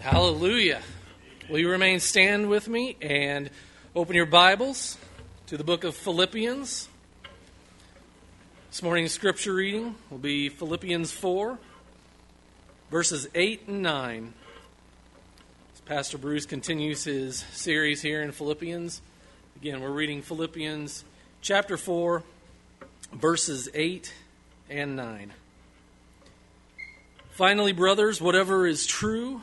Hallelujah. Will you remain stand with me and open your Bibles to the book of Philippians? This morning's scripture reading will be Philippians 4, verses 8 and 9. As Pastor Bruce continues his series here in Philippians, again, we're reading Philippians chapter 4, verses 8 and 9. Finally, brothers, whatever is true,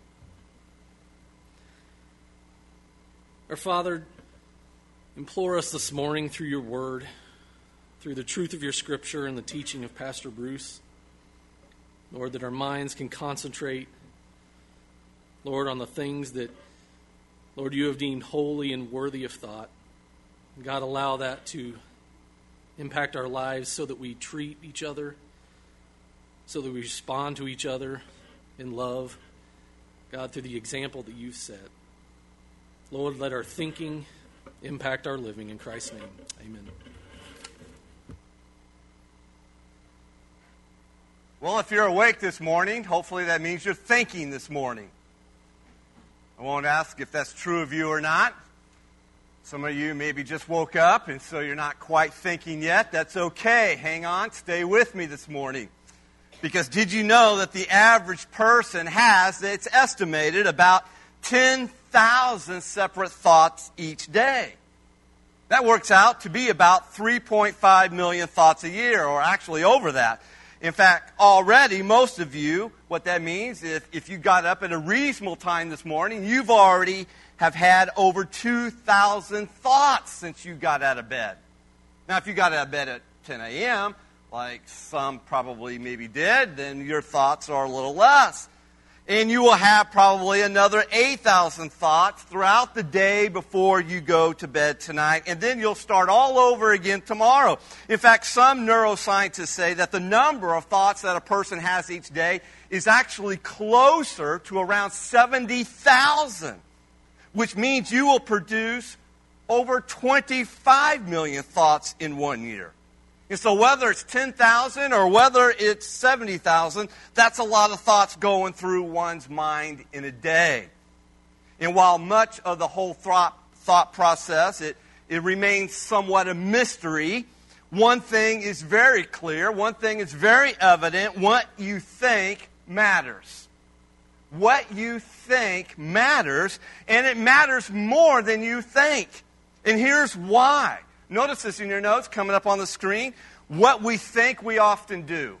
Our Father, implore us this morning through your word, through the truth of your scripture and the teaching of Pastor Bruce, Lord, that our minds can concentrate, Lord, on the things that, Lord, you have deemed holy and worthy of thought. God, allow that to impact our lives so that we treat each other, so that we respond to each other in love, God, through the example that you've set. Lord, let our thinking impact our living. In Christ's name, amen. Well, if you're awake this morning, hopefully that means you're thinking this morning. I won't ask if that's true of you or not. Some of you maybe just woke up and so you're not quite thinking yet. That's okay. Hang on, stay with me this morning. Because did you know that the average person has, it's estimated, about 10,000 separate thoughts each day. That works out to be about 3.5 million thoughts a year, or actually over that. In fact, already, most of you, what that means is if you got up at a reasonable time this morning, you've already have had over 2,000 thoughts since you got out of bed. Now, if you got out of bed at 10 a.m., like some probably maybe did, then your thoughts are a little less. And you will have probably another 8,000 thoughts throughout the day before you go to bed tonight. And then you'll start all over again tomorrow. In fact, some neuroscientists say that the number of thoughts that a person has each day is actually closer to around 70,000, which means you will produce over 25 million thoughts in one year. And so, whether it's 10,000 or whether it's 70,000, that's a lot of thoughts going through one's mind in a day. And while much of the whole thought, thought process, it, it remains somewhat a mystery, one thing is very clear, one thing is very evident what you think matters. What you think matters, and it matters more than you think. And here's why. Notice this in your notes coming up on the screen. What we think, we often do.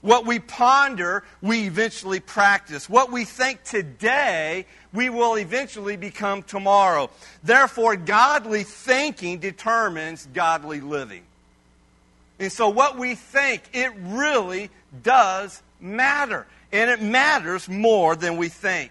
What we ponder, we eventually practice. What we think today, we will eventually become tomorrow. Therefore, godly thinking determines godly living. And so, what we think, it really does matter. And it matters more than we think.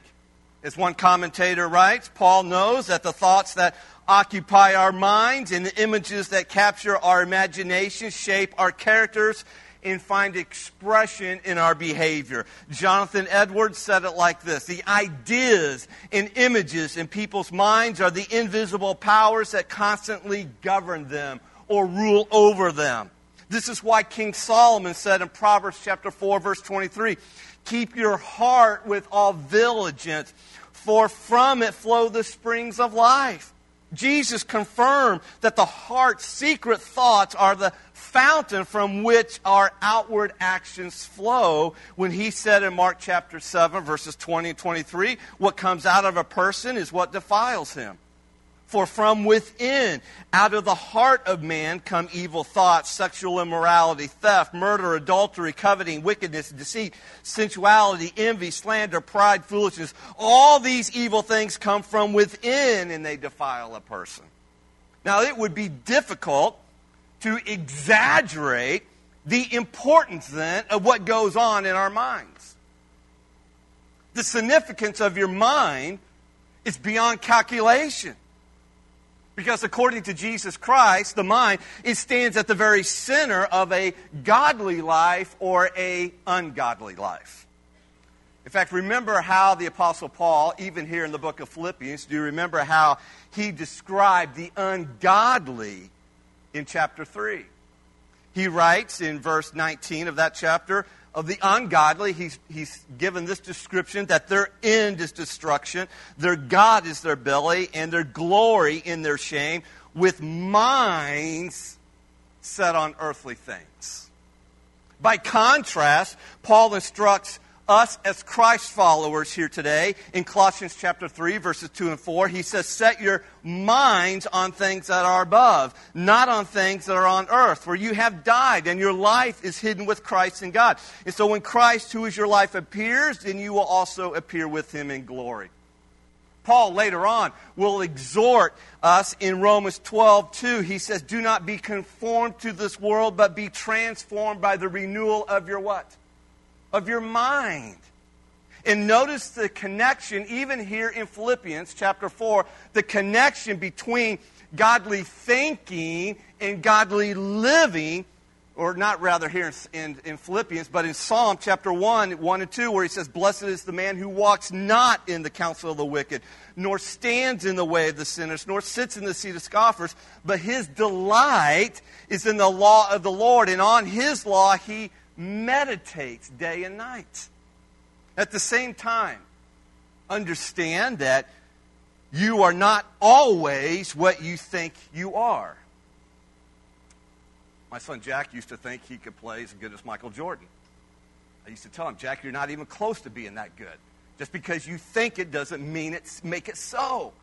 As one commentator writes, Paul knows that the thoughts that occupy our minds and the images that capture our imagination shape our characters and find expression in our behavior. Jonathan Edwards said it like this The ideas and images in people's minds are the invisible powers that constantly govern them or rule over them. This is why King Solomon said in Proverbs chapter 4 verse 23, keep your heart with all diligence, for from it flow the springs of life. Jesus confirmed that the heart's secret thoughts are the fountain from which our outward actions flow when he said in Mark chapter 7, verses 20 and 23, what comes out of a person is what defiles him. For from within, out of the heart of man, come evil thoughts, sexual immorality, theft, murder, adultery, coveting, wickedness, deceit, sensuality, envy, slander, pride, foolishness. All these evil things come from within and they defile a person. Now, it would be difficult to exaggerate the importance then of what goes on in our minds. The significance of your mind is beyond calculation. Because according to Jesus Christ, the mind, it stands at the very center of a godly life or a ungodly life. In fact, remember how the Apostle Paul, even here in the book of Philippians, do you remember how he described the ungodly in chapter 3? He writes in verse 19 of that chapter, of the ungodly, he's, he's given this description that their end is destruction, their God is their belly, and their glory in their shame, with minds set on earthly things. By contrast, Paul instructs us as Christ followers here today in Colossians chapter 3, verses 2 and 4. He says, Set your minds on things that are above, not on things that are on earth, for you have died, and your life is hidden with Christ in God. And so when Christ, who is your life, appears, then you will also appear with him in glory. Paul later on will exhort us in Romans 12, 2. He says, Do not be conformed to this world, but be transformed by the renewal of your what? Of your mind. And notice the connection, even here in Philippians chapter 4, the connection between godly thinking and godly living, or not rather here in, in, Philippians, but in Psalm chapter 1, 1 and 2, where he says, Blessed is the man who walks not in the counsel of the wicked, nor stands in the way of the sinners, nor sits in the seat of scoffers, but his delight is in the law of the Lord, and on his law he meditates day and night. At the same time, understand that you are not always what you think you are. My son Jack used to think he could play as good as Michael Jordan. I used to tell him, Jack, you're not even close to being that good. Just because you think it doesn't mean it make it so.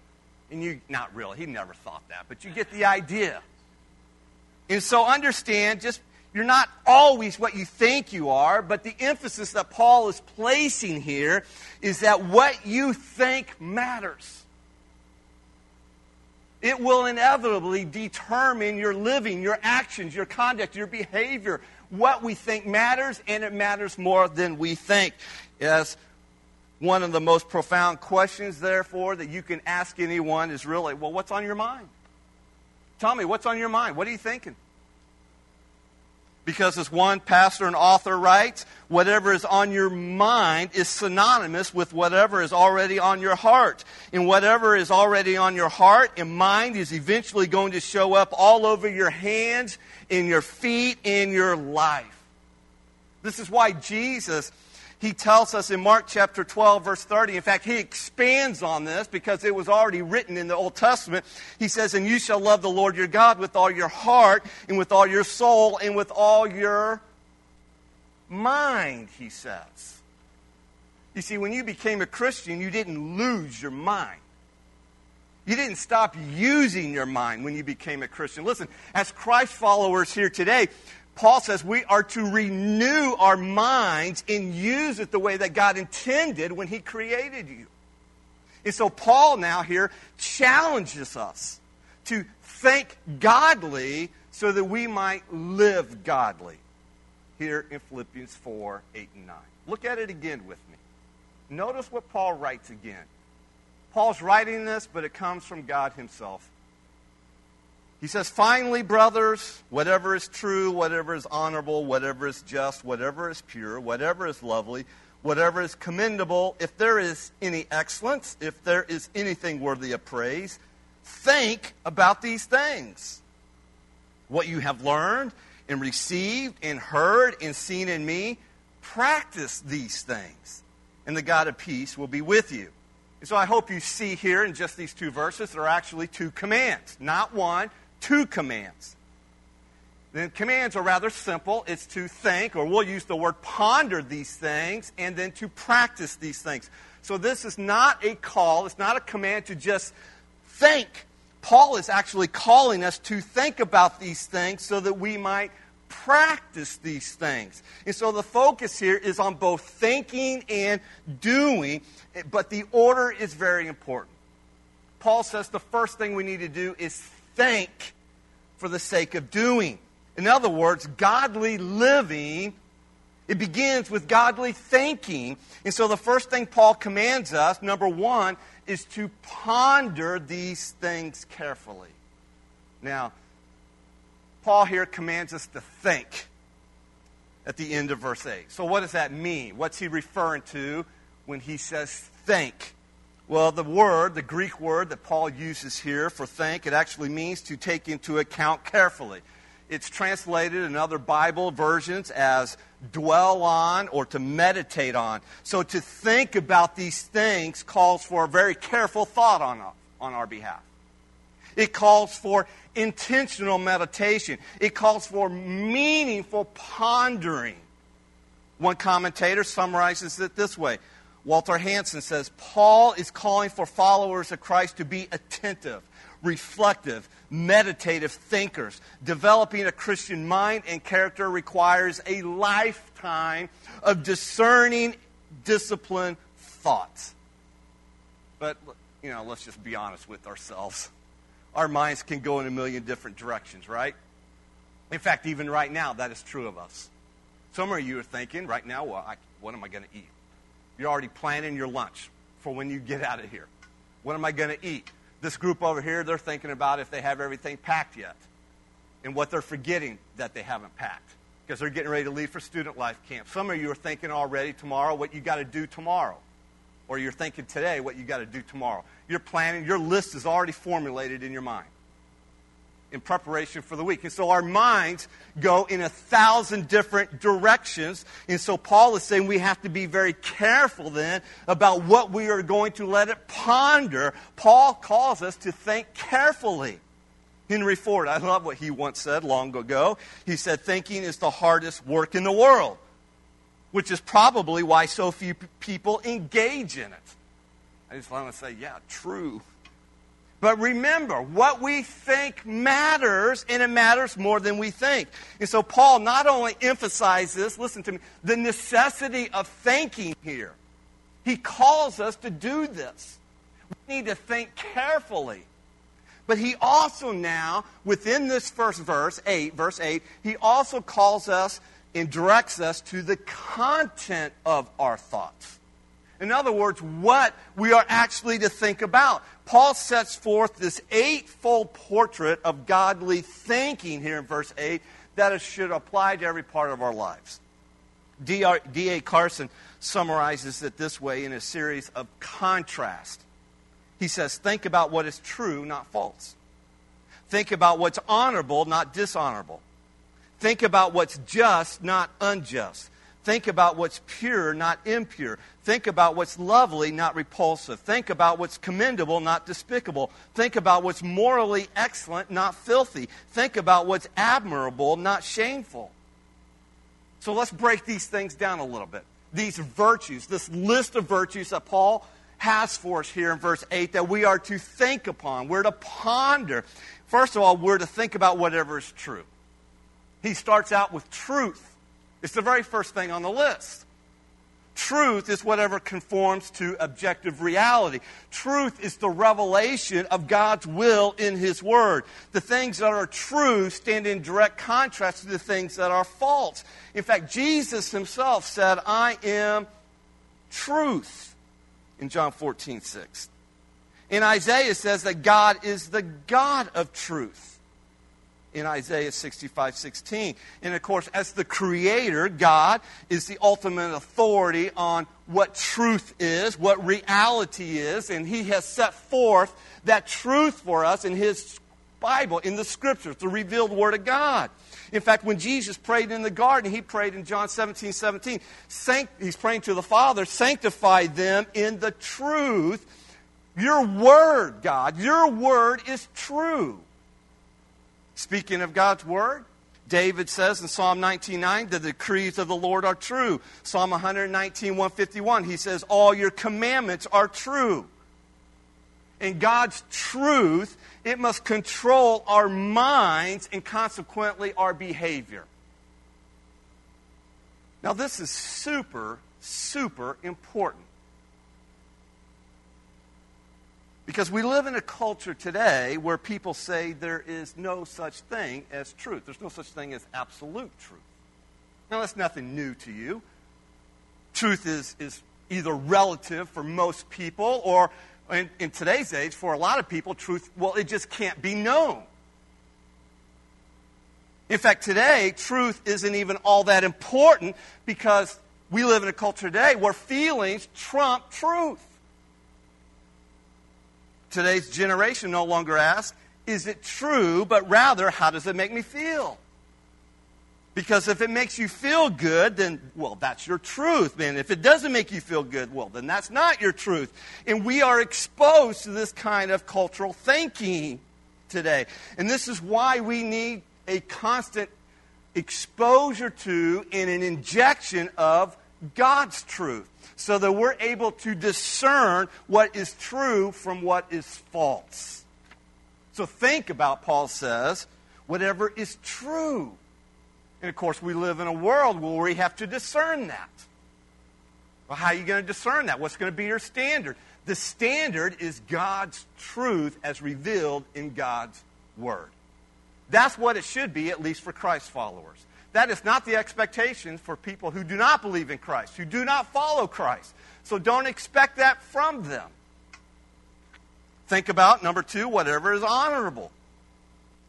And you not really, he never thought that, but you get the idea. And so understand just you're not always what you think you are, but the emphasis that Paul is placing here is that what you think matters. It will inevitably determine your living, your actions, your conduct, your behavior. What we think matters, and it matters more than we think. Yes, one of the most profound questions, therefore, that you can ask anyone is really, well, what's on your mind? Tell me, what's on your mind? What are you thinking? Because as one pastor and author writes, whatever is on your mind is synonymous with whatever is already on your heart. And whatever is already on your heart and mind is eventually going to show up all over your hands, in your feet, in your life. This is why Jesus he tells us in Mark chapter 12, verse 30. In fact, he expands on this because it was already written in the Old Testament. He says, And you shall love the Lord your God with all your heart, and with all your soul, and with all your mind, he says. You see, when you became a Christian, you didn't lose your mind. You didn't stop using your mind when you became a Christian. Listen, as Christ followers here today, Paul says we are to renew our minds and use it the way that God intended when He created you. And so Paul now here challenges us to think godly so that we might live godly. Here in Philippians 4 8 and 9. Look at it again with me. Notice what Paul writes again. Paul's writing this, but it comes from God Himself. He says, finally, brothers, whatever is true, whatever is honorable, whatever is just, whatever is pure, whatever is lovely, whatever is commendable, if there is any excellence, if there is anything worthy of praise, think about these things. What you have learned and received and heard and seen in me, practice these things, and the God of peace will be with you. And so I hope you see here in just these two verses, there are actually two commands, not one two commands. The commands are rather simple. It's to think, or we'll use the word ponder these things, and then to practice these things. So this is not a call, it's not a command to just think. Paul is actually calling us to think about these things so that we might practice these things. And so the focus here is on both thinking and doing, but the order is very important. Paul says the first thing we need to do is think for the sake of doing. In other words, godly living It begins with godly thinking. And so the first thing Paul commands us, number one, is to ponder these things carefully. Now, Paul here commands us to think at the end of verse 8. So, what does that mean? What's he referring to when he says think? Well, the word, the Greek word that Paul uses here for think, it actually means to take into account carefully. It's translated in other Bible versions as dwell on or to meditate on. So to think about these things calls for a very careful thought on, on our behalf. It calls for intentional meditation. It calls for meaningful pondering. One commentator summarizes it this way Walter Hansen says Paul is calling for followers of Christ to be attentive, reflective, meditative thinkers. Developing a Christian mind and character requires a lifetime of discerning, disciplined thoughts. But, you know, let's just be honest with ourselves. Our minds can go in a million different directions, right? In fact, even right now, that is true of us. Some of you are thinking right now, well, I, what am I going to eat? You're already planning your lunch for when you get out of here. What am I going to eat? This group over here, they're thinking about if they have everything packed yet and what they're forgetting that they haven't packed because they're getting ready to leave for student life camp. Some of you are thinking already tomorrow what you got to do tomorrow. Or you're thinking today what you got to do tomorrow. You're planning, your list is already formulated in your mind in preparation for the week. And so our minds go in a thousand different directions. And so Paul is saying we have to be very careful then about what we are going to let it ponder. Paul calls us to think carefully. Henry Ford, I love what he once said long ago. He said, Thinking is the hardest work in the world, which is probably why so few people engage in it. I just want to say, yeah, true. But remember, what we think matters, and it matters more than we think. And so Paul not only emphasizes, listen to me, the necessity of thinking here. He calls us to do this. We need to think carefully. But he also now, within this first verse, 8, verse 8, he also calls us and directs us to the content of our thoughts. In other words, what we are actually to think about. Paul sets forth this eightfold portrait of godly thinking here in verse 8 that it should apply to every part of our lives. D.A. Carson summarizes it this way in a series of contrast. He says, Think about what is true, not false. Think about what's honorable, not dishonorable. Think about what's just, not unjust. Think about what's pure, not impure. Think about what's lovely, not repulsive. Think about what's commendable, not despicable. Think about what's morally excellent, not filthy. Think about what's admirable, not shameful. So let's break these things down a little bit. These virtues, this list of virtues that Paul has for us here in verse 8 that we are to think upon. We're to ponder. First of all, we're to think about whatever is true. He starts out with truth. It's the very first thing on the list. Truth is whatever conforms to objective reality. Truth is the revelation of God's will in His Word. The things that are true stand in direct contrast to the things that are false. In fact, Jesus Himself said, I am truth in John 14, 6. In Isaiah says that God is the God of truth in Isaiah 65 16. And of course, as the creator, God is the ultimate authority on what truth is, what reality is, and He has set forth that truth for us in His Bible, in the scriptures, the revealed Word of God. In fact, when Jesus prayed in the garden, he prayed in John 17 17. he's praying to the Father, sanctify them in the truth. Your word, God, your word is true. Speaking of God's word, David says in Psalm 99, the decrees of the Lord are true. Psalm 119, 151, he says, All your commandments are true. In God's truth, it must control our minds and consequently our behavior. Now, this is super, super important. Because we live in a culture today where people say there is no such thing as truth. There's no such thing as absolute truth. Now, that's nothing new to you. Truth is, is either relative for most people, or in, in today's age, for a lot of people, truth, well, it just can't be known. In fact, today, truth isn't even all that important because we live in a culture today where feelings trump truth. Today's generation no longer asks, is it true, but rather, how does it make me feel? Because if it makes you feel good, then, well, that's your truth. man. if it doesn't make you feel good, well, then that's not your truth. And we are exposed to this kind of cultural thinking today. And this is why we need a constant exposure to and an injection of God's truth so that we're able to discern what is true from what is false. So think about, Paul says, whatever is true. And of course, we live in a world where we have to discern that. Well, how are you going to discern that? What's going to be your standard? The standard is God's truth as revealed in God's Word. That's what it should be, at least for Christ followers. That is not the expectation for people who do not believe in Christ, who do not follow Christ. So don't expect that from them. Think about, number two, whatever is honorable.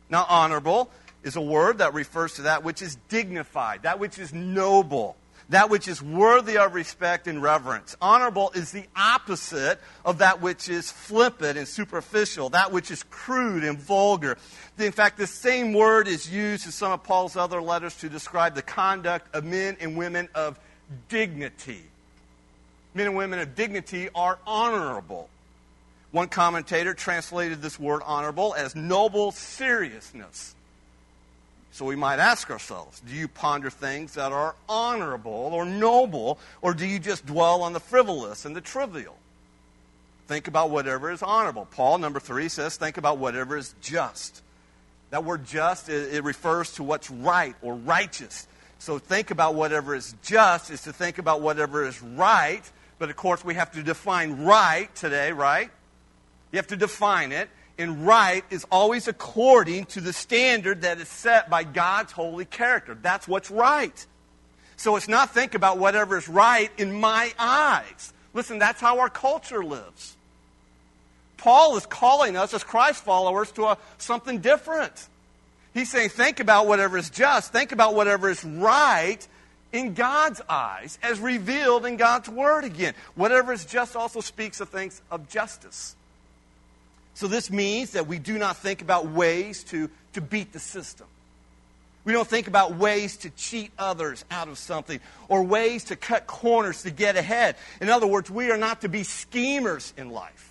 Now, honorable is a word that refers to that which is dignified, that which is noble, that which is worthy of respect and reverence. Honorable is the opposite of that which is flippant and superficial, that which is crude and vulgar. In fact, the same word is used in some of Paul's other letters to describe the conduct of men and women of dignity. Men and women of dignity are honorable. One commentator translated this word honorable as noble seriousness. So we might ask ourselves do you ponder things that are honorable or noble, or do you just dwell on the frivolous and the trivial? Think about whatever is honorable. Paul, number three, says think about whatever is just. That word just, it, refers to what's right or righteous. So think about whatever is just is to think about whatever is right. But of course, we have to define right today, right? You have to define it and right is always according to the standard that is set by God's holy character. That's what's right. So it's not think about whatever is right in my eyes. Listen, that's how our culture lives. Paul is calling us as Christ followers to a, something different. He's saying, think about whatever is just, think about whatever is right in God's eyes, as revealed in God's Word again. Whatever is just also speaks of things of justice. So this means that we do not think about ways to, to beat the system. We don't think about ways to cheat others out of something or ways to cut corners to get ahead. In other words, we are not to be schemers in life.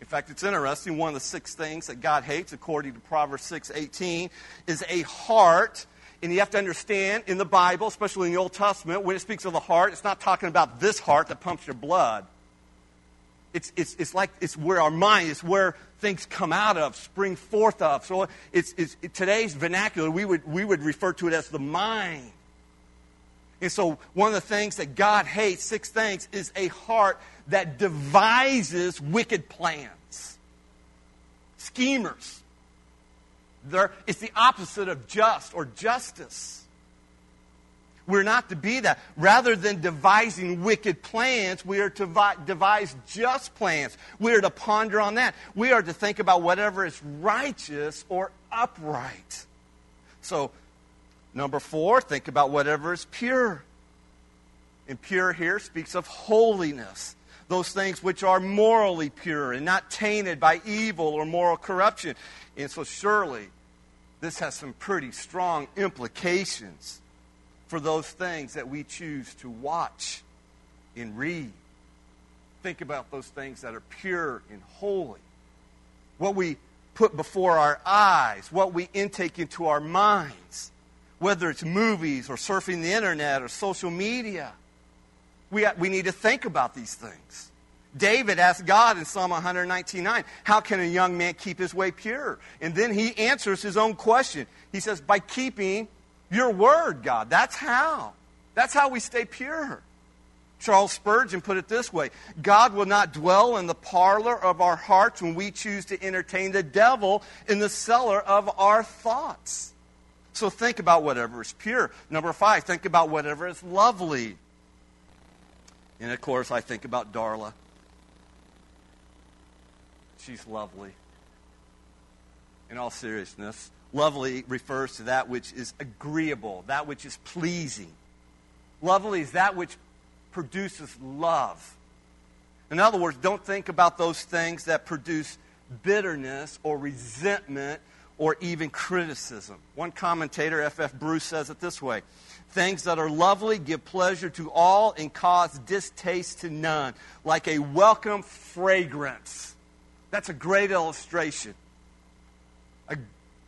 In fact, it's interesting. One of the six things that God hates, according to Proverbs 6 18, is a heart. And you have to understand in the Bible, especially in the Old Testament, when it speaks of the heart, it's not talking about this heart that pumps your blood. It's, it's, it's like it's where our mind is where things come out of, spring forth of. So it's, it's it, today's vernacular, we would, we would refer to it as the mind. And so one of the things that God hates, six things, is a heart that devises wicked plans. Schemers. They're, it's the opposite of just or justice. We're not to be that. Rather than devising wicked plans, we are to devise just plans. We are to ponder on that. We are to think about whatever is righteous or upright. So, number four, think about whatever is pure. And pure here speaks of holiness. Those things which are morally pure and not tainted by evil or moral corruption. And so, surely, this has some pretty strong implications for those things that we choose to watch and read. Think about those things that are pure and holy. What we put before our eyes, what we intake into our minds, whether it's movies or surfing the internet or social media. We, we need to think about these things. David asked God in Psalm 119.9, how can a young man keep his way pure? And then he answers his own question. He says, by keeping your word, God. That's how. That's how we stay pure. Charles Spurgeon put it this way God will not dwell in the parlor of our hearts when we choose to entertain the devil in the cellar of our thoughts. So think about whatever is pure. Number five, think about whatever is lovely. And of course, I think about Darla. She's lovely. In all seriousness, lovely refers to that which is agreeable, that which is pleasing. Lovely is that which produces love. In other words, don't think about those things that produce bitterness or resentment or even criticism. One commentator, F.F. Bruce, says it this way Things that are lovely give pleasure to all and cause distaste to none, like a welcome fragrance. That's a great illustration.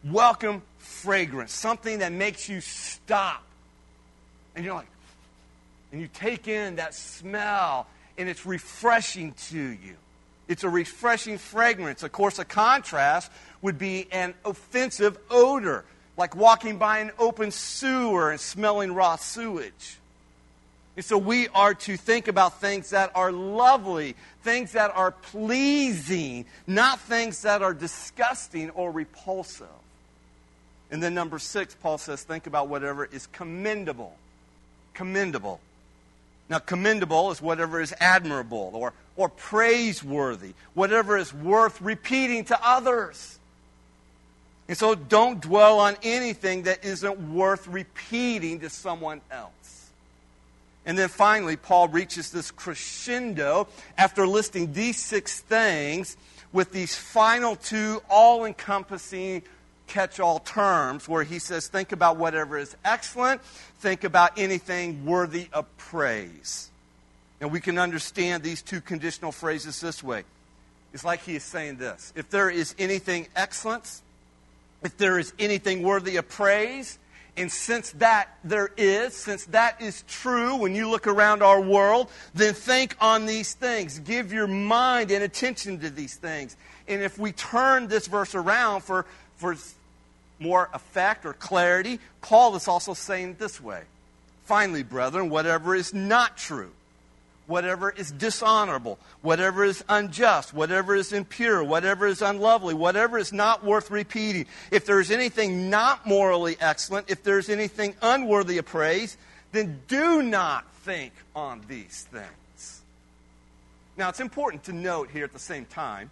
Welcome fragrance, something that makes you stop. And you're like, and you take in that smell, and it's refreshing to you. It's a refreshing fragrance. Of course, a contrast would be an offensive odor, like walking by an open sewer and smelling raw sewage. And so we are to think about things that are lovely, things that are pleasing, not things that are disgusting or repulsive. And then number six, Paul says, think about whatever is commendable. Commendable. Now, commendable is whatever is admirable or, or praiseworthy, whatever is worth repeating to others. And so don't dwell on anything that isn't worth repeating to someone else. And then finally, Paul reaches this crescendo after listing these six things with these final two all encompassing catch all terms where he says, think about whatever is excellent, think about anything worthy of praise. And we can understand these two conditional phrases this way. It's like he is saying this if there is anything excellent, if there is anything worthy of praise, and since that there is, since that is true when you look around our world, then think on these things. Give your mind and attention to these things. And if we turn this verse around for, for more effect or clarity, Paul is also saying this way Finally, brethren, whatever is not true, whatever is dishonorable, whatever is unjust, whatever is impure, whatever is unlovely, whatever is not worth repeating, if there is anything not morally excellent, if there is anything unworthy of praise, then do not think on these things. Now, it's important to note here at the same time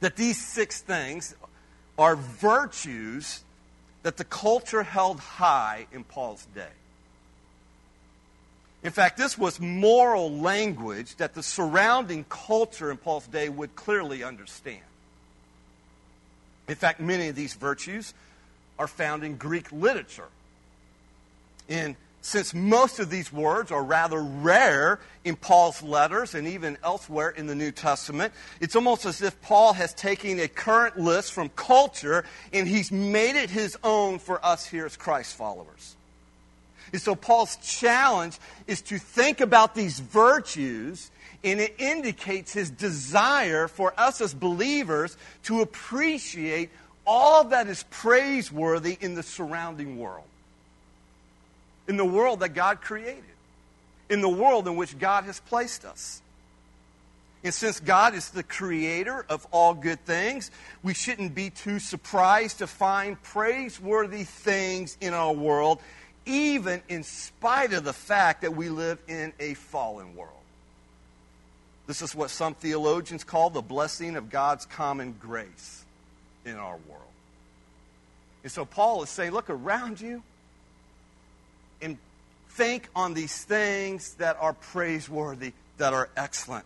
that these six things are virtues that the culture held high in Paul's day. In fact, this was moral language that the surrounding culture in Paul's day would clearly understand. In fact, many of these virtues are found in Greek literature. In since most of these words are rather rare in Paul's letters and even elsewhere in the New Testament, it's almost as if Paul has taken a current list from culture and he's made it his own for us here as Christ followers. And so Paul's challenge is to think about these virtues, and it indicates his desire for us as believers to appreciate all that is praiseworthy in the surrounding world in the world that God created, in the world in which God has placed us. And since God is the creator of all good things, we shouldn't be too surprised to find praiseworthy things in our world, even in spite of the fact that we live in a fallen world. This is what some theologians call the blessing of God's common grace in our world. And so Paul is saying, look around you and think on these things that are praiseworthy, that are excellent.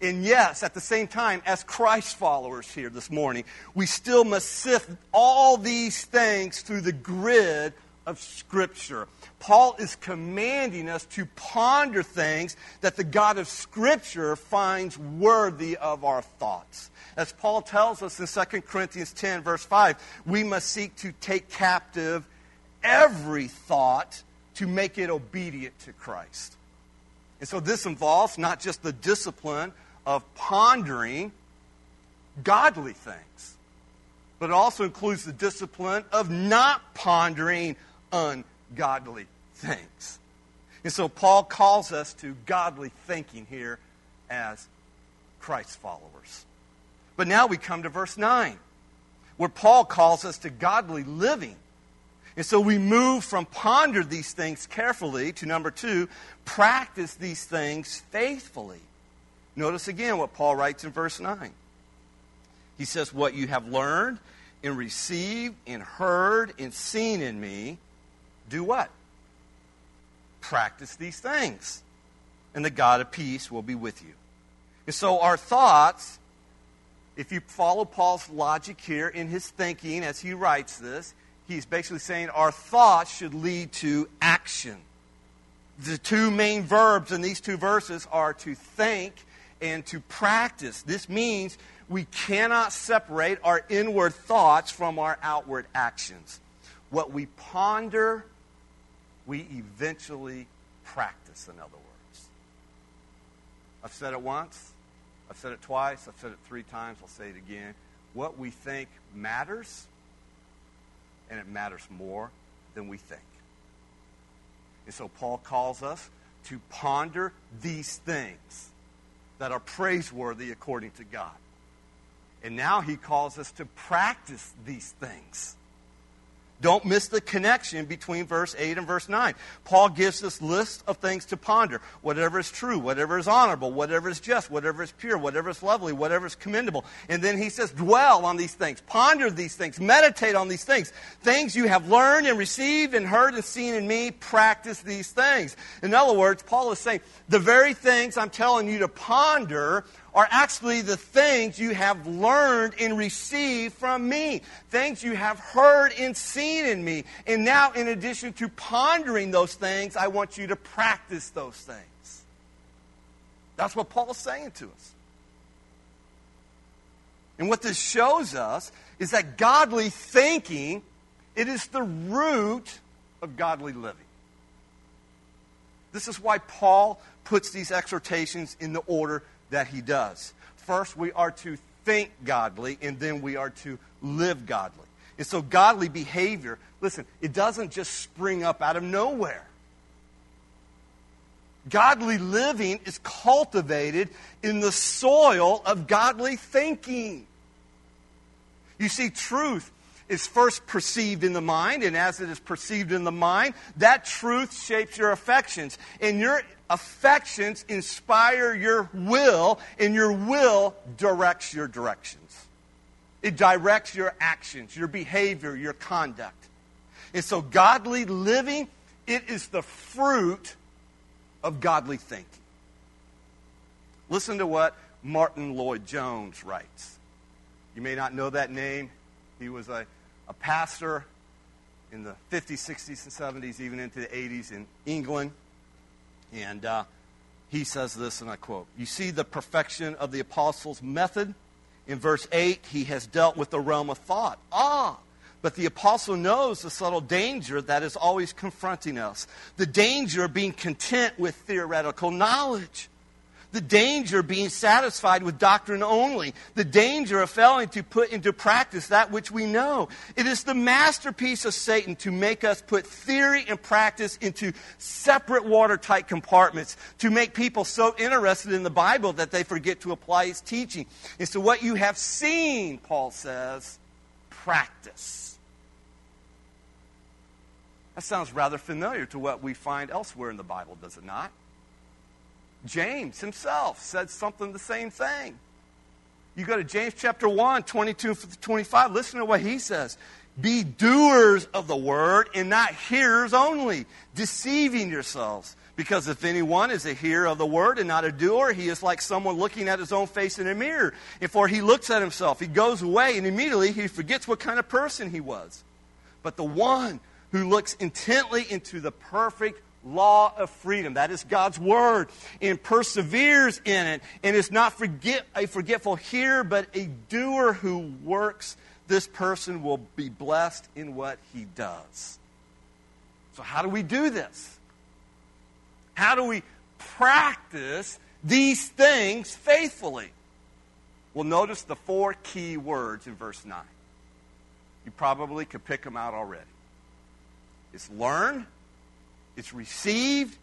And yes, at the same time, as Christ followers here this morning, we still must sift all these things through the grid of Scripture. Paul is commanding us to ponder things that the God of Scripture finds worthy of our thoughts. As Paul tells us in 2 Corinthians 10, verse 5, we must seek to take captive every thought to make it obedient to Christ. And so this involves not just the discipline of pondering godly things, but it also includes the discipline of not pondering ungodly things. And so Paul calls us to godly thinking here as Christ followers. But now we come to verse 9, where Paul calls us to godly living. And so we move from ponder these things carefully to number two, practice these things faithfully. Notice again what Paul writes in verse 9. He says, What you have learned and received and heard and seen in me, do what? Practice these things. And the God of peace will be with you. And so our thoughts, if you follow Paul's logic here in his thinking as he writes this, he's basically saying our thoughts should lead to action. The two main verbs in these two verses are to think and to practice. This means we cannot separate our inward thoughts from our outward actions. What we ponder, we eventually practice, in other words. I've said it once, I've said it twice, I've said it three times, I'll say it again. What we think matters and it matters more than we think. And so Paul calls us to ponder these things that are praiseworthy according to God. And now he calls us to practice these things. Don't miss the connection between verse 8 and verse 9. Paul gives this list of things to ponder. Whatever is true, whatever is honorable, whatever is just, whatever is pure, whatever is lovely, whatever is commendable. And then he says, dwell on these things, ponder these things, meditate on these things. Things you have learned and received and heard and seen in me, practice these things. In other words, Paul is saying, the very things I'm telling you to ponder are actually the things you have learned and received from me, things you have heard and seen in me. And now, in addition to pondering those things, I want you to practice those things. That's what Paul's saying to us. And what this shows us is that godly thinking, it is the root of godly living. This is why Paul puts these exhortations in the order that he does. First, we are to think godly, and then we are to live godly. And so, godly behavior, listen, it doesn't just spring up out of nowhere. Godly living is cultivated in the soil of godly thinking. You see, truth is first perceived in the mind, and as it is perceived in the mind, that truth shapes your affections. And your affections inspire your will, and your will directs your directions. It directs your actions, your behavior, your conduct. And so, godly living, it is the fruit of godly thinking. Listen to what Martyn Lloyd-Jones writes. You may not know that name. He was a, a pastor in the 50s, 60s, and 70s, even into the 80s in England. And uh, he says this, and I quote You see the perfection of the apostles' method? In verse 8, he has dealt with the realm of thought. Ah, but the apostle knows the subtle danger that is always confronting us the danger of being content with theoretical knowledge the danger of being satisfied with doctrine only, the danger of failing to put into practice that which we know. It is the masterpiece of Satan to make us put theory and practice into separate watertight compartments, to make people so interested in the Bible that they forget to apply its teaching. And so, what you have seen, Paul says, practice. That sounds rather familiar to what we find elsewhere in the Bible, does it not? James himself said something the same thing. You go to James chapter 1, 22 25, listen to what he says. Be doers of the word and not hearers only, deceiving yourselves. Because if anyone is a hearer of the word and not a doer, he is like someone looking at his own face in a mirror. And for he looks at himself, he goes away, and immediately he forgets what kind of person he was. But the one who looks intently into the perfect law of freedom. That is God's word and perseveres in it and is not forget, a forgetful hearer, but a doer who works. This person will be blessed in what he does. So, how do we do this? How do we practice these things faithfully? Well, notice the four key words in verse 9. You probably could pick them out already. It's learn, it's received,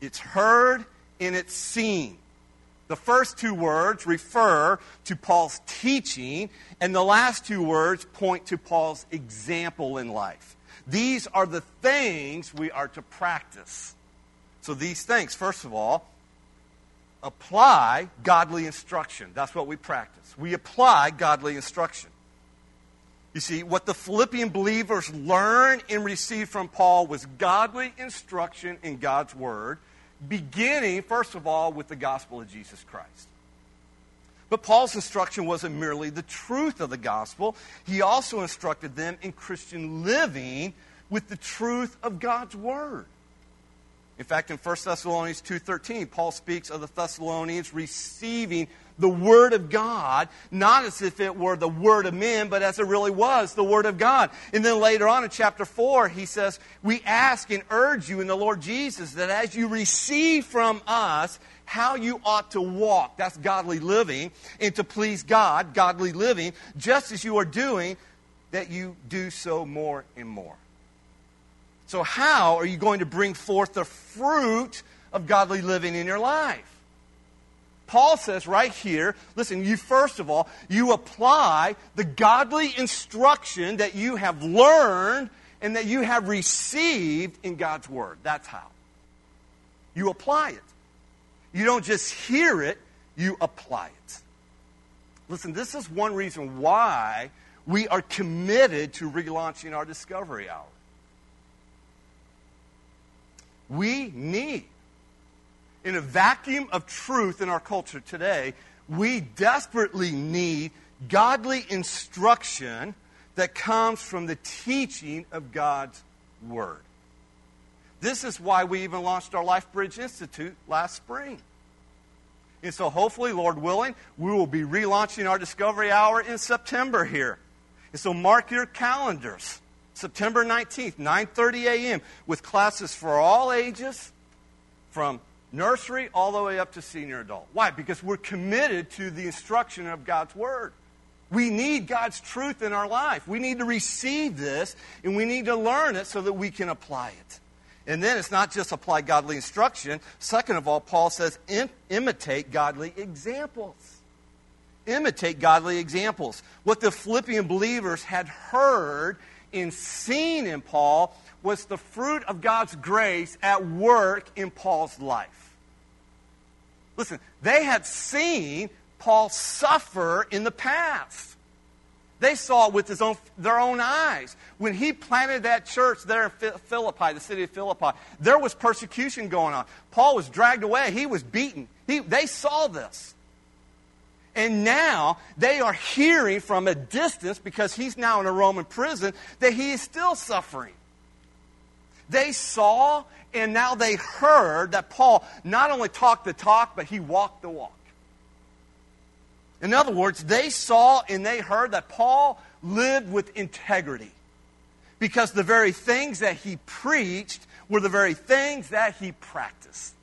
it's heard, and it's seen. The first two words refer to Paul's teaching, and the last two words point to Paul's example in life. These are the things we are to practice. So, these things, first of all, apply godly instruction. That's what we practice. We apply godly instruction. You see, what the Philippian believers learned and received from Paul was godly instruction in God's Word, beginning, first of all, with the gospel of Jesus Christ. But Paul's instruction wasn't merely the truth of the gospel, he also instructed them in Christian living with the truth of God's Word. In fact, in 1 Thessalonians 2:13, Paul speaks of the Thessalonians receiving the word of God, not as if it were the word of men, but as it really was, the word of God. And then later on in chapter 4, he says, "We ask and urge you in the Lord Jesus that as you receive from us how you ought to walk, that's godly living, and to please God, godly living, just as you are doing, that you do so more and more." So, how are you going to bring forth the fruit of godly living in your life? Paul says right here, listen, you first of all, you apply the godly instruction that you have learned and that you have received in God's Word. That's how. You apply it. You don't just hear it, you apply it. Listen, this is one reason why we are committed to relaunching our Discovery Hour. We need, in a vacuum of truth in our culture today, we desperately need godly instruction that comes from the teaching of God's Word. This is why we even launched our LifeBridge Institute last spring. And so hopefully, Lord willing, we will be relaunching our Discovery Hour in September here. And so mark your calendars. September 19th, 9:30 a.m. with classes for all ages from nursery all the way up to senior adult. Why? Because we're committed to the instruction of God's word. We need God's truth in our life. We need to receive this and we need to learn it so that we can apply it. And then it's not just apply godly instruction. Second of all, Paul says Im- imitate godly examples. Imitate godly examples. What the Philippian believers had heard and seen in Paul was the fruit of God's grace at work in Paul's life. Listen, they had seen Paul suffer in the past. They saw it with his own, their own eyes. When he planted that church there in Philippi, the city of Philippi, there was persecution going on. Paul was dragged away. He was beaten. He, they saw this. And now they are hearing from a distance, because he's now in a Roman prison, that he is still suffering. They saw and now they heard that Paul not only talked the talk, but he walked the walk. In other words, they saw and they heard that Paul lived with integrity because the very things that he preached were the very things that he practiced.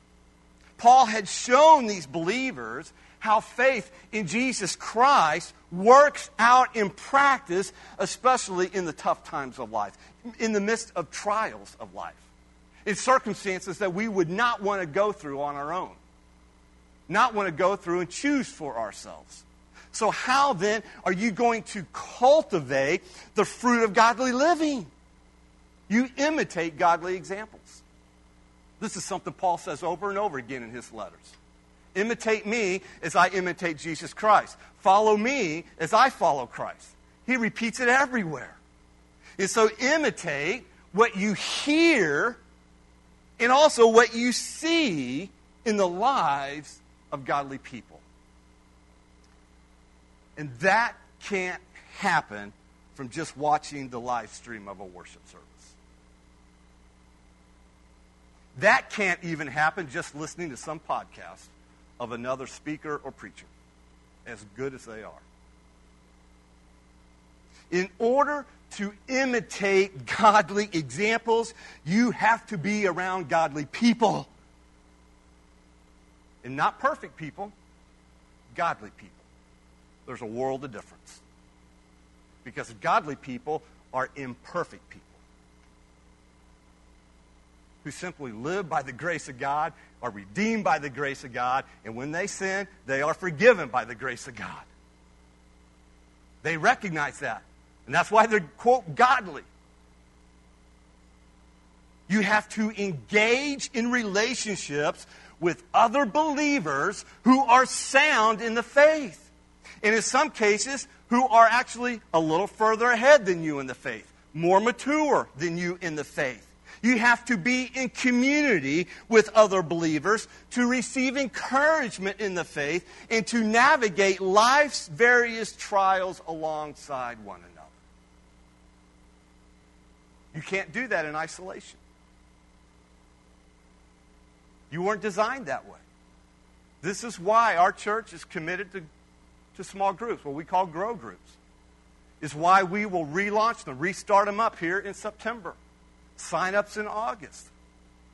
Paul had shown these believers how faith in Jesus Christ works out in practice, especially in the tough times of life, in the midst of trials of life, in circumstances that we would not want to go through on our own, not want to go through and choose for ourselves. So, how then are you going to cultivate the fruit of godly living? You imitate godly examples. This is something Paul says over and over again in his letters. Imitate me as I imitate Jesus Christ. Follow me as I follow Christ. He repeats it everywhere. And so imitate what you hear and also what you see in the lives of godly people. And that can't happen from just watching the live stream of a worship service. That can't even happen just listening to some podcast of another speaker or preacher, as good as they are. In order to imitate godly examples, you have to be around godly people. And not perfect people, godly people. There's a world of difference. Because godly people are imperfect people who simply live by the grace of God, are redeemed by the grace of God, and when they sin, they are forgiven by the grace of God. They recognize that. And that's why they're, quote, godly. You have to engage in relationships with other believers who are sound in the faith. And in some cases, who are actually a little further ahead than you in the faith, more mature than you in the faith. You have to be in community with other believers to receive encouragement in the faith and to navigate life's various trials alongside one another. You can't do that in isolation. You weren't designed that way. This is why our church is committed to, to small groups, what we call grow groups. Is why we will relaunch them, restart them up here in September. Sign ups in August.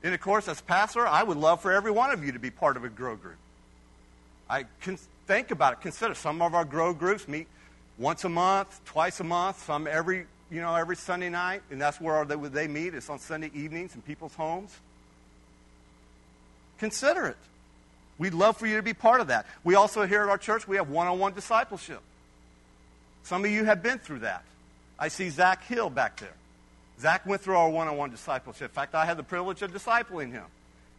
And of course, as pastor, I would love for every one of you to be part of a grow group. I can think about it. Consider some of our grow groups meet once a month, twice a month, some every you know every Sunday night, and that's where they, they meet. It's on Sunday evenings in people's homes. Consider it. We'd love for you to be part of that. We also here at our church we have one-on-one discipleship. Some of you have been through that. I see Zach Hill back there. Zach went through our one on one discipleship. In fact, I had the privilege of discipling him.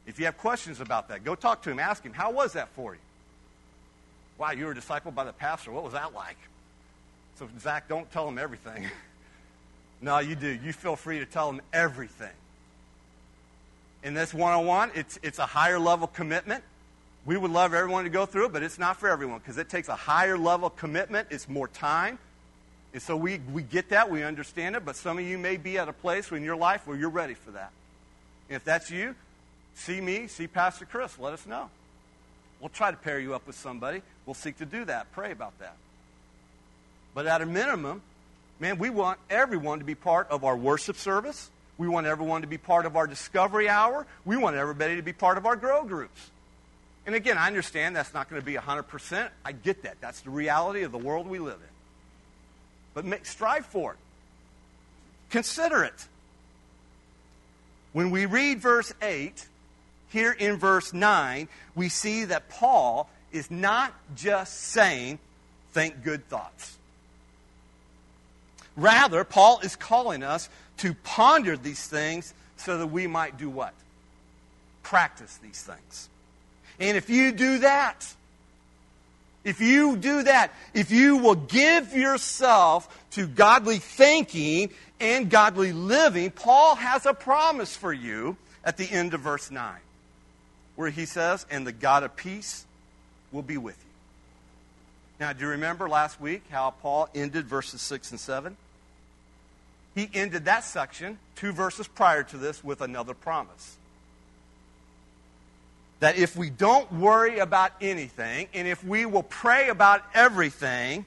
If you have questions about that, go talk to him. Ask him, how was that for you? Wow, you were discipled by the pastor. What was that like? So, Zach, don't tell him everything. no, you do. You feel free to tell them everything. In this one on one, it's a higher level commitment. We would love everyone to go through it, but it's not for everyone because it takes a higher level commitment. It's more time. And so we, we get that, we understand it, but some of you may be at a place in your life where you're ready for that. And if that's you, see me, see Pastor Chris, let us know. We'll try to pair you up with somebody. We'll seek to do that. Pray about that. But at a minimum, man, we want everyone to be part of our worship service. We want everyone to be part of our discovery hour. We want everybody to be part of our grow groups. And again, I understand that's not going to be 100%. I get that. That's the reality of the world we live in but make, strive for it. Consider it. When we read verse 8, here in verse 9, we see that Paul is not just saying, think good thoughts. Rather, Paul is calling us to ponder these things so that we might do what? Practice these things. And if you do that, if you do that, if you will give yourself to godly thinking and godly living, Paul has a promise for you at the end of verse 9, where he says, And the God of peace will be with you. Now, do you remember last week how Paul ended verses 6 and 7? He ended that section, two verses prior to this, with another promise that if we don't worry about anything and if we will pray about everything,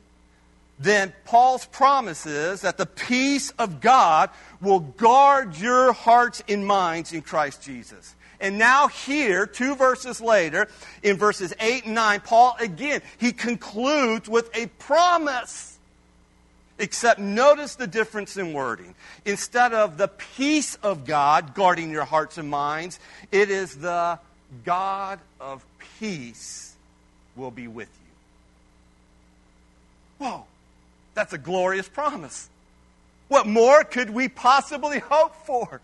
then Paul's promise is that the peace of God will guard your hearts and minds in Christ Jesus. And now here, two verses later, in verses 8 and 9, Paul again, he concludes with a promise. Except notice the difference in wording. Instead of the peace of God guarding your hearts and minds, it is the God of peace will be with you. Whoa, that's a glorious promise. What more could we possibly hope for?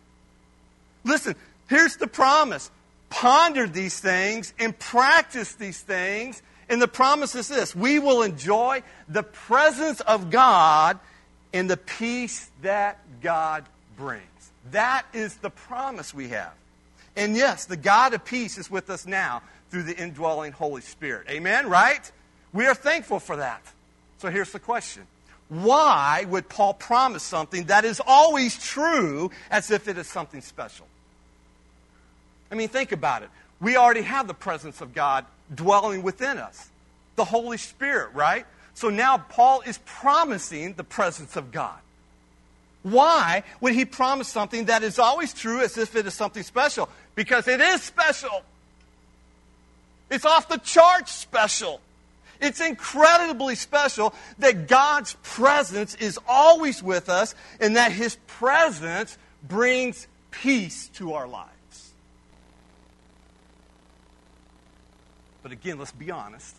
Listen, here's the promise ponder these things and practice these things. And the promise is this we will enjoy the presence of God and the peace that God brings. That is the promise we have. And yes, the God of peace is with us now through the indwelling Holy Spirit. Amen, right? We are thankful for that. So here's the question Why would Paul promise something that is always true as if it is something special? I mean, think about it. We already have the presence of God dwelling within us, the Holy Spirit, right? So now Paul is promising the presence of God. Why would he promise something that is always true as if it is something special? Because it is special. It's off the charts special. It's incredibly special that God's presence is always with us and that his presence brings peace to our lives. But again, let's be honest.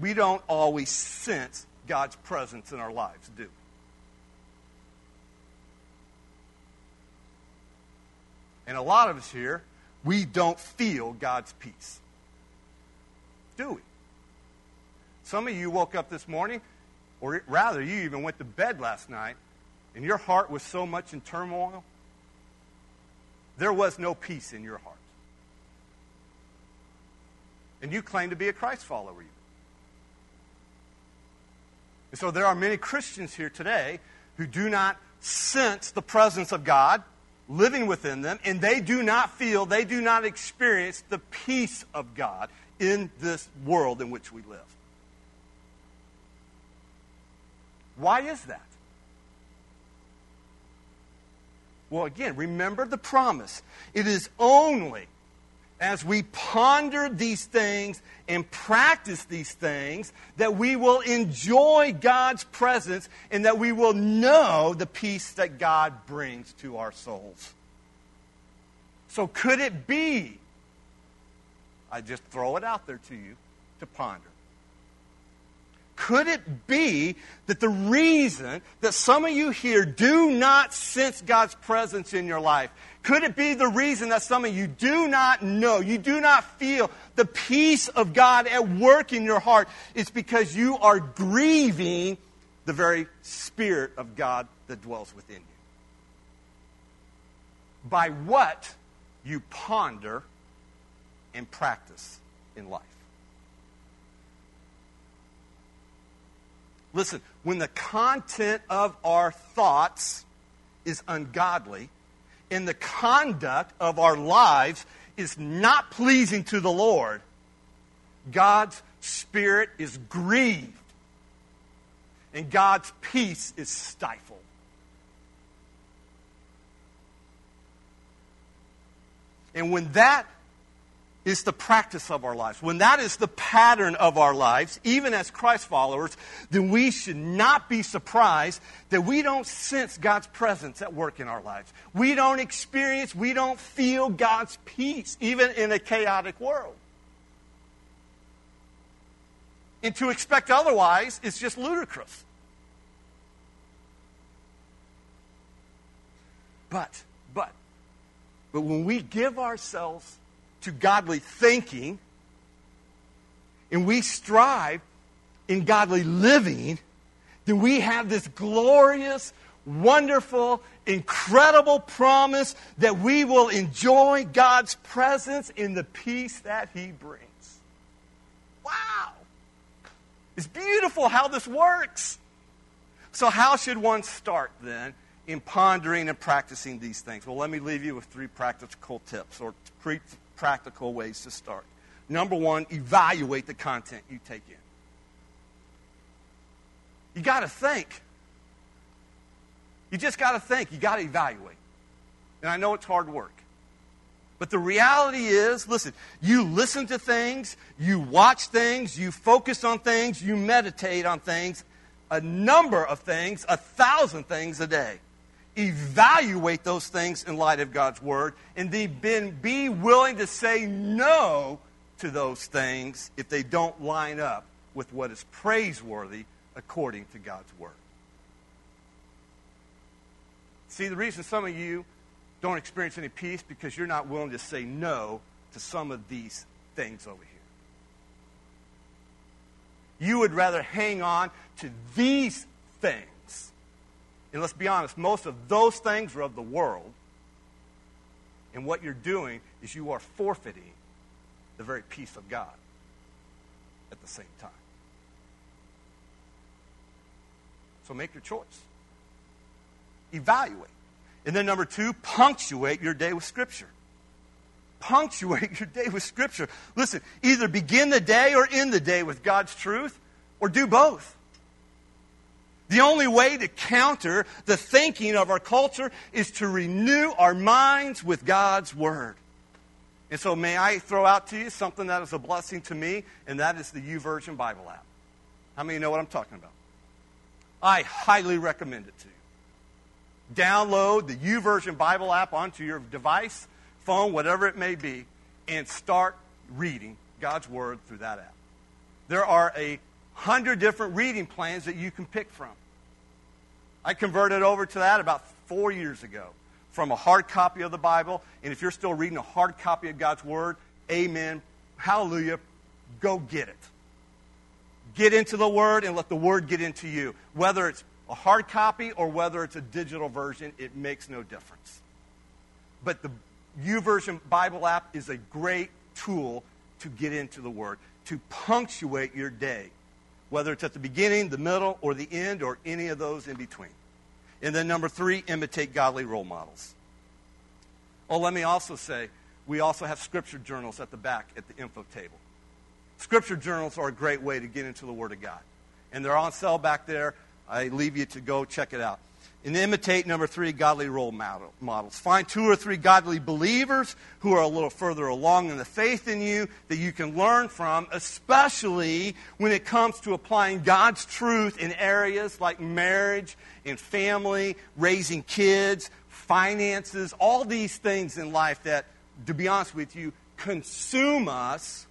We don't always sense God's presence in our lives, do we? And a lot of us here, we don't feel God's peace. Do we? Some of you woke up this morning, or rather, you even went to bed last night, and your heart was so much in turmoil, there was no peace in your heart. And you claim to be a Christ follower. And so there are many Christians here today who do not sense the presence of God living within them, and they do not feel, they do not experience the peace of God in this world in which we live. Why is that? Well, again, remember the promise. It is only as we ponder these things and practice these things that we will enjoy God's presence and that we will know the peace that God brings to our souls. So, could it be? I just throw it out there to you to ponder. Could it be that the reason that some of you here do not sense God's presence in your life? Could it be the reason that some of you do not know, you do not feel the peace of God at work in your heart? It's because you are grieving the very Spirit of God that dwells within you. By what you ponder and practice in life. Listen, when the content of our thoughts is ungodly and the conduct of our lives is not pleasing to the Lord, God's Spirit is grieved and God's peace is stifled. And when that is the practice of our lives, when that is the pattern of our lives, even as Christ followers, then we should not be surprised that we don't sense God's presence at work in our lives. We don't experience, we don't feel God's peace, even in a chaotic world. And to expect otherwise is just ludicrous. But, but, but when we give ourselves to godly thinking and we strive in godly living, then we have this glorious, wonderful, incredible promise that we will enjoy God's presence in the peace that He brings. Wow! It's beautiful how this works. So, how should one start then in pondering and practicing these things? Well, let me leave you with three practical tips or three practical ways to start. Number one, evaluate the content you take in. You got to think. You just got to think. You got to evaluate. And I know it's hard work. But the reality is listen, you listen to things, you watch things, you focus on things, you meditate on things, a number of things, a thousand things a day evaluate those things in light of God's Word, and then be willing to say no to those things if they don't line up with what is praiseworthy according to God's Word. See, the reason some of you don't experience any peace because you're not willing to say no to some of these things over here. You would rather hang on to these things and let's be honest, most of those things are of the world. And what you're doing is you are forfeiting the very peace of God at the same time. So make your choice. Evaluate. And then, number two, punctuate your day with Scripture. Punctuate your day with Scripture. Listen, either begin the day or end the day with God's truth, or do both. The only way to counter the thinking of our culture is to renew our minds with God's Word. And so, may I throw out to you something that is a blessing to me, and that is the YouVersion Bible app. How many know what I'm talking about? I highly recommend it to you. Download the YouVersion Bible app onto your device, phone, whatever it may be, and start reading God's Word through that app. There are a hundred different reading plans that you can pick from. I converted over to that about four years ago. from a hard copy of the Bible. And if you're still reading a hard copy of God's Word, amen. Hallelujah. Go get it. Get into the Word and let the Word get into you. Whether it's a hard copy or whether it's a digital version, it makes no difference. But the YouVersion Bible app is a great tool to get into the Word, to punctuate your day, whether it's at the beginning, the middle, or the end, or any of those in between. And then number three, imitate godly role models. Oh, let me also say, we also have scripture journals at the back at the info table. Scripture journals are a great way to get into the Word of God. And they're on sale back there. I leave you to go check it out. And imitate, number three, godly role models. Find two or three godly believers who are a little further along in the faith than you that you can learn from, especially when it comes to applying God's truth in areas like marriage and family, raising kids, finances, all these things in life that, to be honest with you, consume us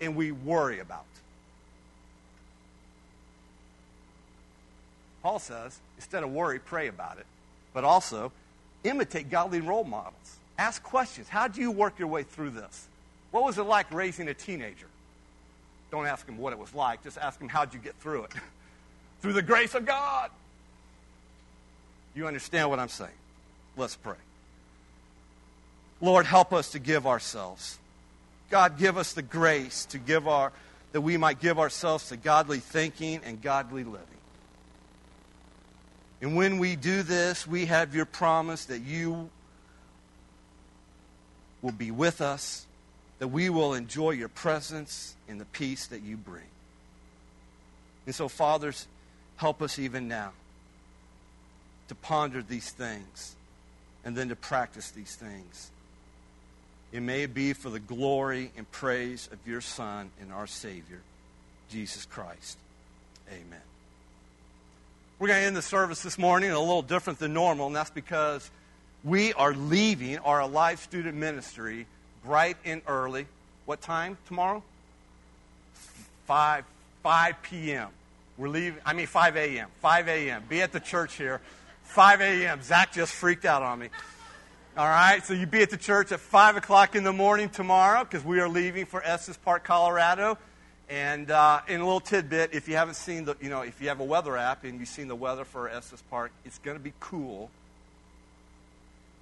and we worry about. Paul says, instead of worry, pray about it. But also, imitate godly role models. Ask questions. How do you work your way through this? What was it like raising a teenager? Don't ask him what it was like. Just ask him, how'd you get through it? through the grace of God. You understand what I'm saying? Let's pray. Lord, help us to give ourselves. God, give us the grace to give our, that we might give ourselves to godly thinking and godly living. And when we do this, we have your promise that you will be with us, that we will enjoy your presence and the peace that you bring. And so, fathers, help us even now to ponder these things and then to practice these things. It may be for the glory and praise of your Son and our Savior, Jesus Christ. Amen. We're going to end the service this morning a little different than normal, and that's because we are leaving our Alive Student Ministry bright and early. What time tomorrow? 5, 5 p.m. We're leaving, I mean 5 a.m. 5 a.m. Be at the church here. 5 a.m. Zach just freaked out on me. All right, so you be at the church at 5 o'clock in the morning tomorrow because we are leaving for Estes Park, Colorado. And uh, in a little tidbit, if you haven't seen the, you know, if you have a weather app and you've seen the weather for Estes Park, it's going to be cool.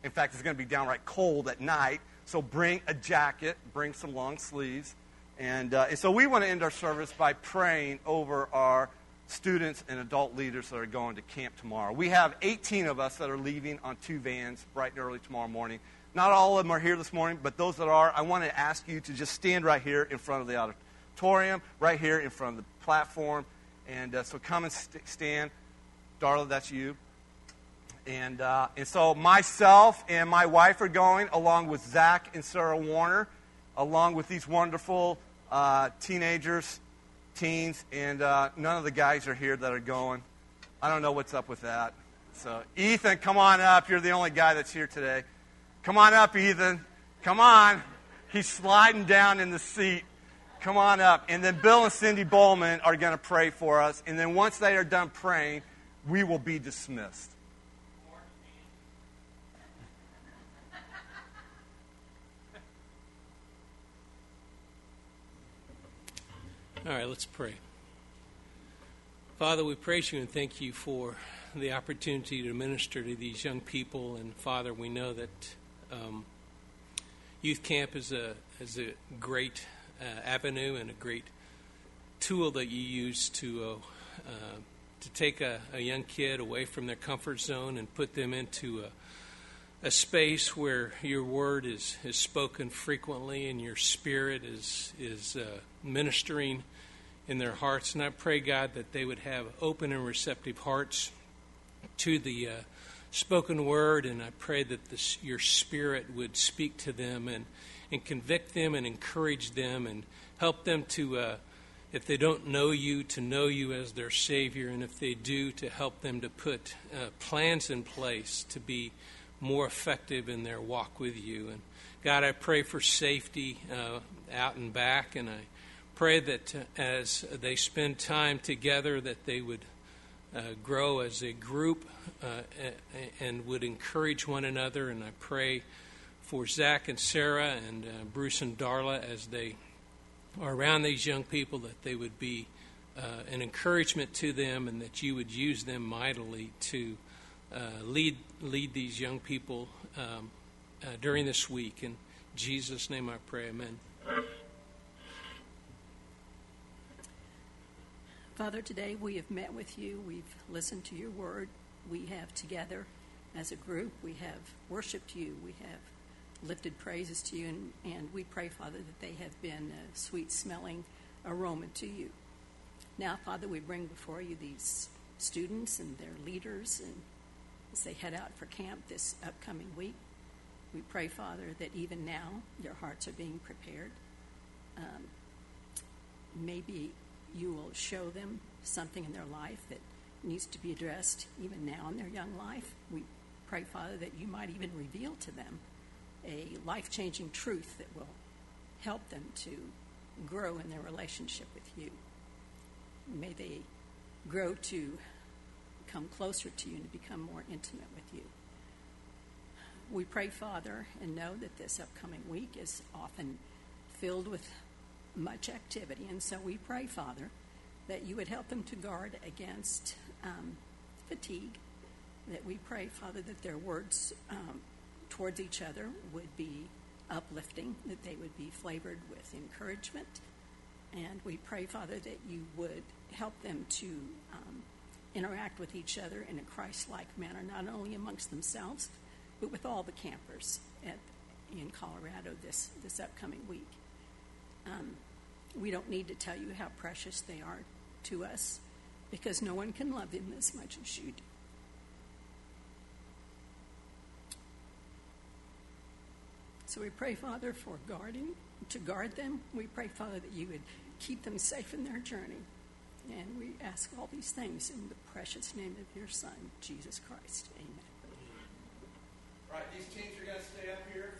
In fact, it's going to be downright cold at night. So bring a jacket, bring some long sleeves. And, uh, and so we want to end our service by praying over our students and adult leaders that are going to camp tomorrow. We have 18 of us that are leaving on two vans bright and early tomorrow morning. Not all of them are here this morning, but those that are, I want to ask you to just stand right here in front of the auditorium auditorium, right here in front of the platform. And uh, so come and st- stand. Darla, that's you. And, uh, and so myself and my wife are going, along with Zach and Sarah Warner, along with these wonderful uh, teenagers, teens, and uh, none of the guys are here that are going. I don't know what's up with that. So, Ethan, come on up. You're the only guy that's here today. Come on up, Ethan. Come on. He's sliding down in the seat. Come on up. And then Bill and Cindy Bowman are going to pray for us. And then once they are done praying, we will be dismissed. All right, let's pray. Father, we praise you and thank you for the opportunity to minister to these young people. And Father, we know that um, youth camp is a is a great uh, avenue and a great tool that you use to uh, uh, to take a, a, young kid away from their comfort zone and put them into a, a space where your word is, is spoken frequently and your spirit is is uh, ministering in their hearts. And I pray God that they would have open and receptive hearts to the uh, spoken word, and I pray that this, your spirit would speak to them and and convict them and encourage them and help them to, uh, if they don't know you, to know you as their Savior, and if they do, to help them to put uh, plans in place to be more effective in their walk with you. And God, I pray for safety uh, out and back, and I pray that uh, as they spend time together, that they would uh, grow as a group uh, and would encourage one another. And I pray for Zach and Sarah and uh, Bruce and Darla as they are around these young people that they would be uh, an encouragement to them and that you would use them mightily to uh, lead lead these young people um, uh, during this week. In Jesus' name I pray, amen. Father, today we have met with you. We've listened to your word. We have together as a group, we have worshiped you. We have lifted praises to you. And, and we pray, Father, that they have been a sweet smelling aroma to you. Now, Father, we bring before you these students and their leaders and as they head out for camp this upcoming week. We pray, Father, that even now their hearts are being prepared. Um, maybe you will show them something in their life that needs to be addressed even now in their young life. We pray, Father, that you might even reveal to them a life changing truth that will help them to grow in their relationship with you. May they grow to come closer to you and to become more intimate with you. We pray, Father, and know that this upcoming week is often filled with much activity. And so we pray, Father, that you would help them to guard against um, fatigue. That we pray, Father, that their words um, towards each other would be uplifting, that they would be flavored with encouragement. And we pray, Father, that you would help them to um, interact with each other in a Christ like manner, not only amongst themselves, but with all the campers at, in Colorado this, this upcoming week. Um, we don't need to tell you how precious they are to us because no one can love them as much as you do. So we pray, Father, for guarding, to guard them. We pray, Father, that you would keep them safe in their journey. And we ask all these things in the precious name of your Son, Jesus Christ. Amen. All right, these teams are going to stay up here.